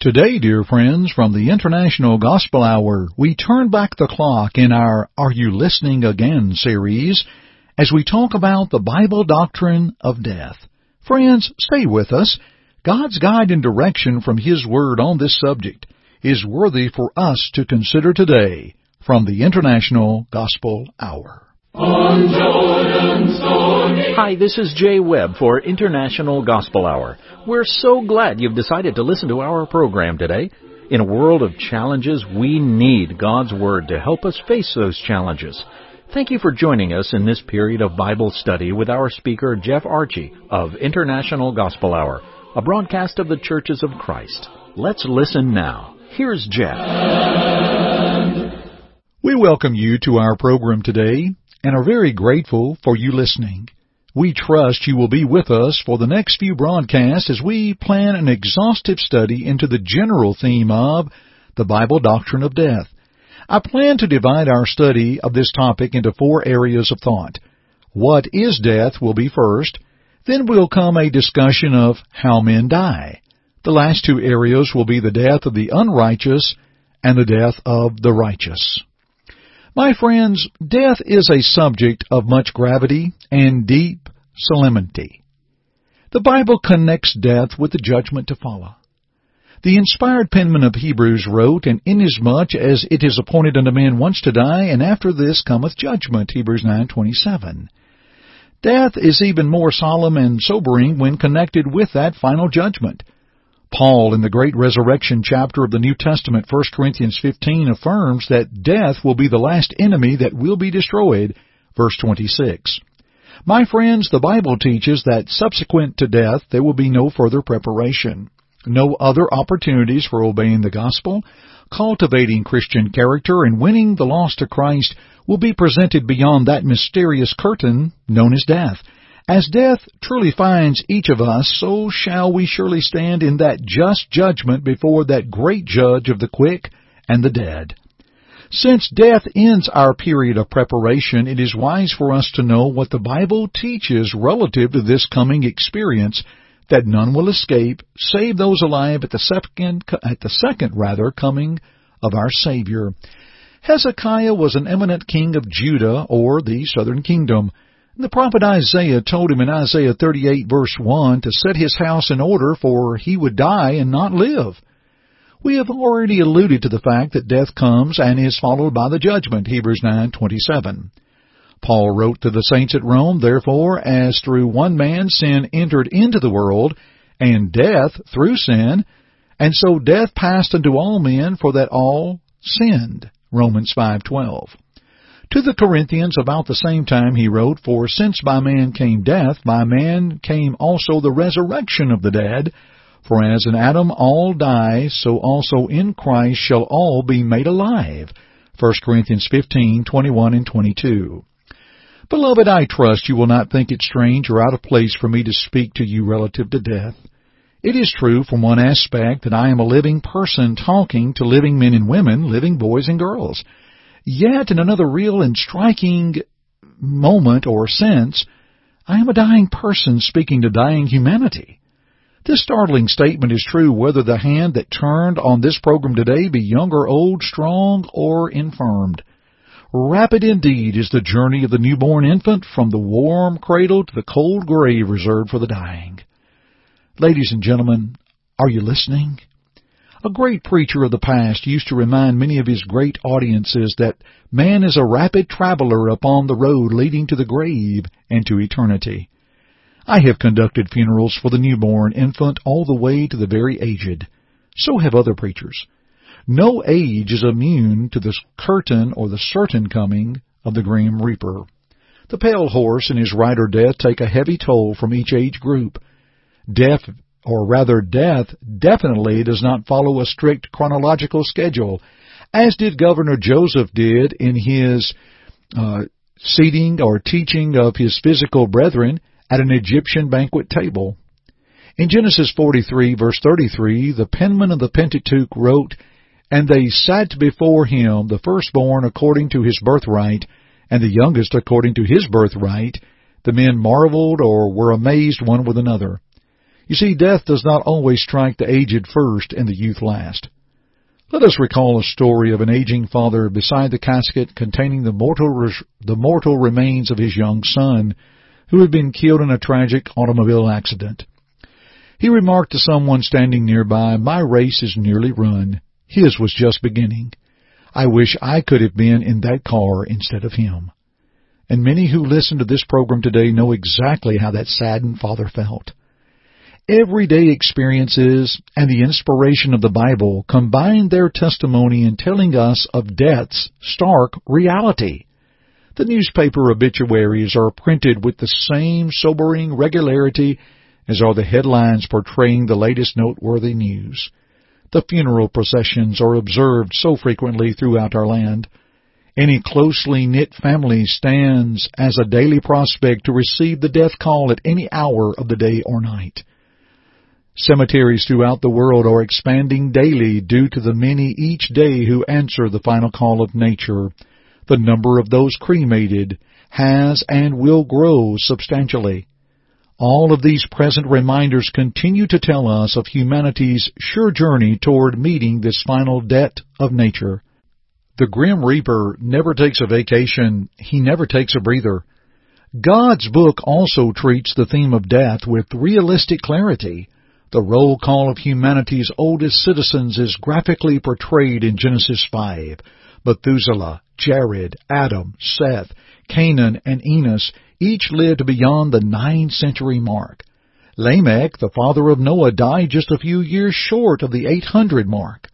Today, dear friends, from the International Gospel Hour, we turn back the clock in our Are You Listening Again series as we talk about the Bible doctrine of death. Friends, stay with us. God's guide and direction from His Word on this subject is worthy for us to consider today from the International Gospel Hour. Hi, this is Jay Webb for International Gospel Hour. We're so glad you've decided to listen to our program today. In a world of challenges, we need God's Word to help us face those challenges. Thank you for joining us in this period of Bible study with our speaker, Jeff Archie of International Gospel Hour, a broadcast of the Churches of Christ. Let's listen now. Here's Jeff. We welcome you to our program today and are very grateful for you listening. We trust you will be with us for the next few broadcasts as we plan an exhaustive study into the general theme of the Bible doctrine of death. I plan to divide our study of this topic into four areas of thought. What is death will be first, then will come a discussion of how men die. The last two areas will be the death of the unrighteous and the death of the righteous. My friends, death is a subject of much gravity and deep solemnity. The Bible connects death with the judgment to follow. The inspired penman of Hebrews wrote, And inasmuch as it is appointed unto man once to die, and after this cometh judgment, Hebrews 9.27. Death is even more solemn and sobering when connected with that final judgment. Paul, in the great resurrection chapter of the New Testament, 1 Corinthians 15, affirms that death will be the last enemy that will be destroyed, verse 26. My friends, the Bible teaches that subsequent to death there will be no further preparation, no other opportunities for obeying the gospel, cultivating Christian character, and winning the lost to Christ will be presented beyond that mysterious curtain known as death. As death truly finds each of us, so shall we surely stand in that just judgment before that great judge of the quick and the dead. Since death ends our period of preparation, it is wise for us to know what the Bible teaches relative to this coming experience that none will escape save those alive at the second at the second rather coming of our Savior. Hezekiah was an eminent king of Judah or the southern kingdom. The prophet Isaiah told him in Isaiah 38 verse 1 to set his house in order for he would die and not live. We have already alluded to the fact that death comes and is followed by the judgment, Hebrews 9:27. Paul wrote to the saints at Rome, therefore, as through one man sin entered into the world, and death through sin, and so death passed unto all men for that all sinned. Romans 5:12. To the Corinthians about the same time he wrote, For since by man came death, by man came also the resurrection of the dead. For as in Adam all die, so also in Christ shall all be made alive. 1 Corinthians 15:21 and 22. Beloved, I trust you will not think it strange or out of place for me to speak to you relative to death. It is true from one aspect that I am a living person talking to living men and women, living boys and girls. Yet, in another real and striking moment or sense, I am a dying person speaking to dying humanity. This startling statement is true whether the hand that turned on this program today be young or old, strong or infirmed. Rapid indeed is the journey of the newborn infant from the warm cradle to the cold grave reserved for the dying. Ladies and gentlemen, are you listening? A great preacher of the past used to remind many of his great audiences that man is a rapid traveler upon the road leading to the grave and to eternity. I have conducted funerals for the newborn infant all the way to the very aged. So have other preachers. No age is immune to the curtain or the certain coming of the grim reaper. The pale horse and his rider death take a heavy toll from each age group. Death or rather death, definitely does not follow a strict chronological schedule, as did Governor Joseph did in his uh, seating or teaching of his physical brethren at an Egyptian banquet table. In Genesis 43 verse 33, the penman of the Pentateuch wrote, And they sat before him, the firstborn according to his birthright, and the youngest according to his birthright. The men marveled or were amazed one with another. You see, death does not always strike the aged first and the youth last. Let us recall a story of an aging father beside the casket containing the mortal, the mortal remains of his young son, who had been killed in a tragic automobile accident. He remarked to someone standing nearby, My race is nearly run. His was just beginning. I wish I could have been in that car instead of him. And many who listen to this program today know exactly how that saddened father felt. Everyday experiences and the inspiration of the Bible combine their testimony in telling us of death's stark reality. The newspaper obituaries are printed with the same sobering regularity as are the headlines portraying the latest noteworthy news. The funeral processions are observed so frequently throughout our land. Any closely knit family stands as a daily prospect to receive the death call at any hour of the day or night. Cemeteries throughout the world are expanding daily due to the many each day who answer the final call of nature. The number of those cremated has and will grow substantially. All of these present reminders continue to tell us of humanity's sure journey toward meeting this final debt of nature. The Grim Reaper never takes a vacation, he never takes a breather. God's book also treats the theme of death with realistic clarity. The roll call of humanity's oldest citizens is graphically portrayed in Genesis 5. Methuselah, Jared, Adam, Seth, Cainan, and Enos each lived beyond the nine century mark. Lamech, the father of Noah, died just a few years short of the 800 mark.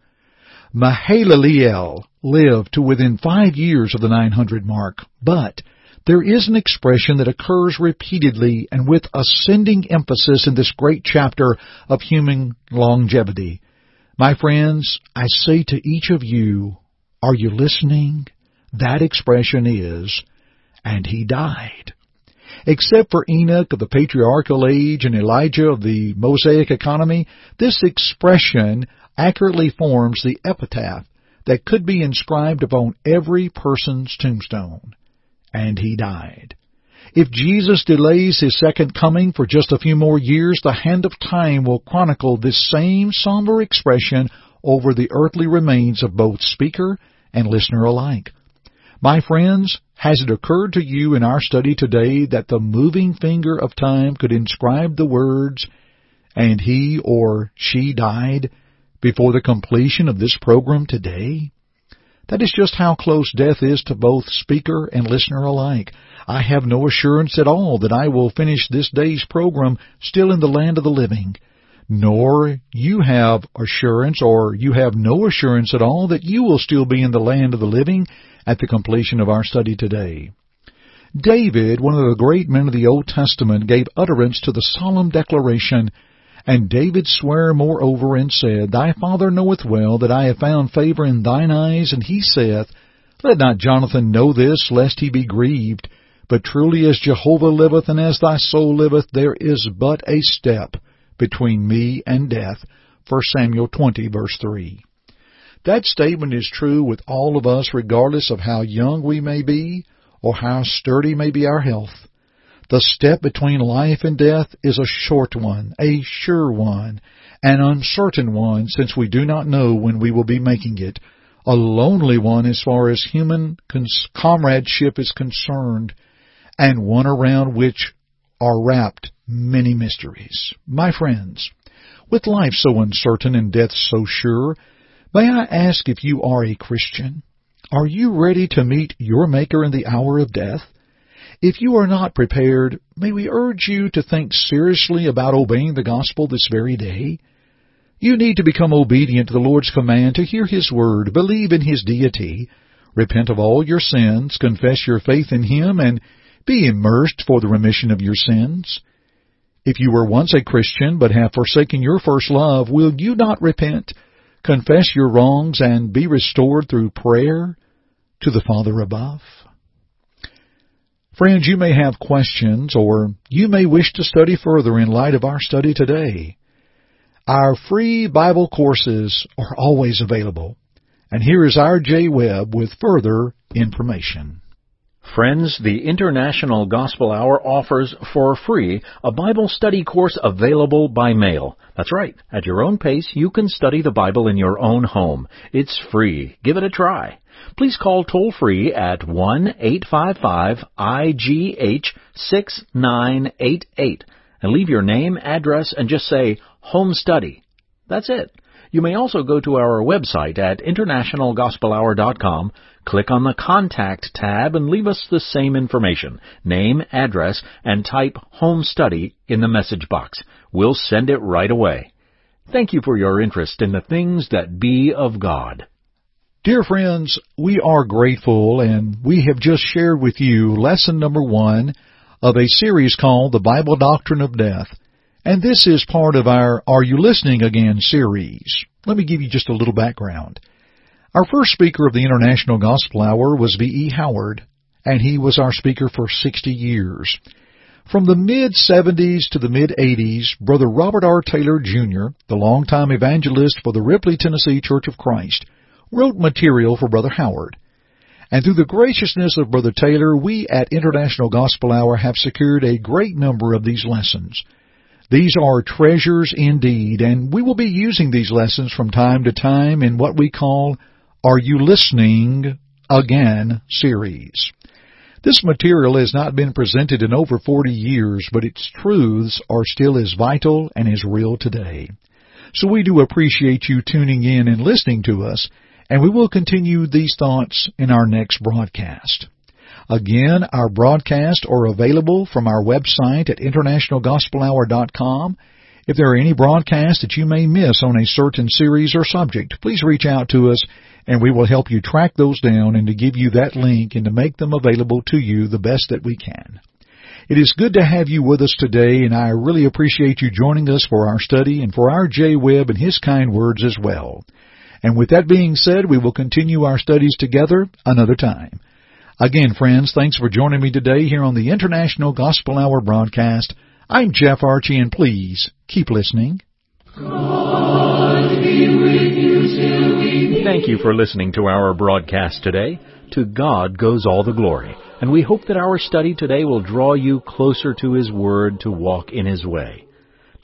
Mahalaleel lived to within five years of the 900 mark, but there is an expression that occurs repeatedly and with ascending emphasis in this great chapter of human longevity. My friends, I say to each of you, are you listening? That expression is, and he died. Except for Enoch of the patriarchal age and Elijah of the Mosaic economy, this expression accurately forms the epitaph that could be inscribed upon every person's tombstone and he died. If Jesus delays his second coming for just a few more years, the hand of time will chronicle this same somber expression over the earthly remains of both speaker and listener alike. My friends, has it occurred to you in our study today that the moving finger of time could inscribe the words, and he or she died, before the completion of this program today? That is just how close death is to both speaker and listener alike. I have no assurance at all that I will finish this day's program still in the land of the living. Nor you have assurance or you have no assurance at all that you will still be in the land of the living at the completion of our study today. David, one of the great men of the Old Testament, gave utterance to the solemn declaration, and David sware moreover and said, Thy father knoweth well that I have found favor in thine eyes, and he saith, Let not Jonathan know this, lest he be grieved. But truly as Jehovah liveth, and as thy soul liveth, there is but a step between me and death. 1 Samuel 20, verse 3. That statement is true with all of us, regardless of how young we may be or how sturdy may be our health. The step between life and death is a short one, a sure one, an uncertain one, since we do not know when we will be making it, a lonely one as far as human comradeship is concerned, and one around which are wrapped many mysteries. My friends, with life so uncertain and death so sure, may I ask if you are a Christian? Are you ready to meet your Maker in the hour of death? If you are not prepared, may we urge you to think seriously about obeying the gospel this very day? You need to become obedient to the Lord's command to hear His word, believe in His deity, repent of all your sins, confess your faith in Him, and be immersed for the remission of your sins. If you were once a Christian but have forsaken your first love, will you not repent, confess your wrongs, and be restored through prayer to the Father above? Friends, you may have questions or you may wish to study further in light of our study today. Our free Bible courses are always available. And here is our Jay Webb with further information. Friends, the International Gospel Hour offers for free a Bible study course available by mail. That's right. At your own pace, you can study the Bible in your own home. It's free. Give it a try. Please call toll free at 1-855-IGH-6988 and leave your name, address, and just say home study. That's it. You may also go to our website at internationalgospelhour.com, click on the Contact tab, and leave us the same information name, address, and type Home Study in the message box. We'll send it right away. Thank you for your interest in the things that be of God. Dear friends, we are grateful and we have just shared with you lesson number one of a series called The Bible Doctrine of Death. And this is part of our Are You Listening Again series. Let me give you just a little background. Our first speaker of the International Gospel Hour was V.E. Howard, and he was our speaker for 60 years. From the mid 70s to the mid 80s, Brother Robert R. Taylor Jr., the longtime evangelist for the Ripley, Tennessee Church of Christ, wrote material for Brother Howard. And through the graciousness of Brother Taylor, we at International Gospel Hour have secured a great number of these lessons. These are treasures indeed, and we will be using these lessons from time to time in what we call Are You Listening Again series. This material has not been presented in over 40 years, but its truths are still as vital and as real today. So we do appreciate you tuning in and listening to us, and we will continue these thoughts in our next broadcast. Again, our broadcasts are available from our website at internationalgospelhour.com. If there are any broadcasts that you may miss on a certain series or subject, please reach out to us and we will help you track those down and to give you that link and to make them available to you the best that we can. It is good to have you with us today and I really appreciate you joining us for our study and for our Jay Webb and his kind words as well. And with that being said, we will continue our studies together another time. Again, friends, thanks for joining me today here on the International Gospel Hour broadcast. I'm Jeff Archie, and please keep listening. Thank you for listening to our broadcast today. To God goes all the glory, and we hope that our study today will draw you closer to His Word to walk in His way.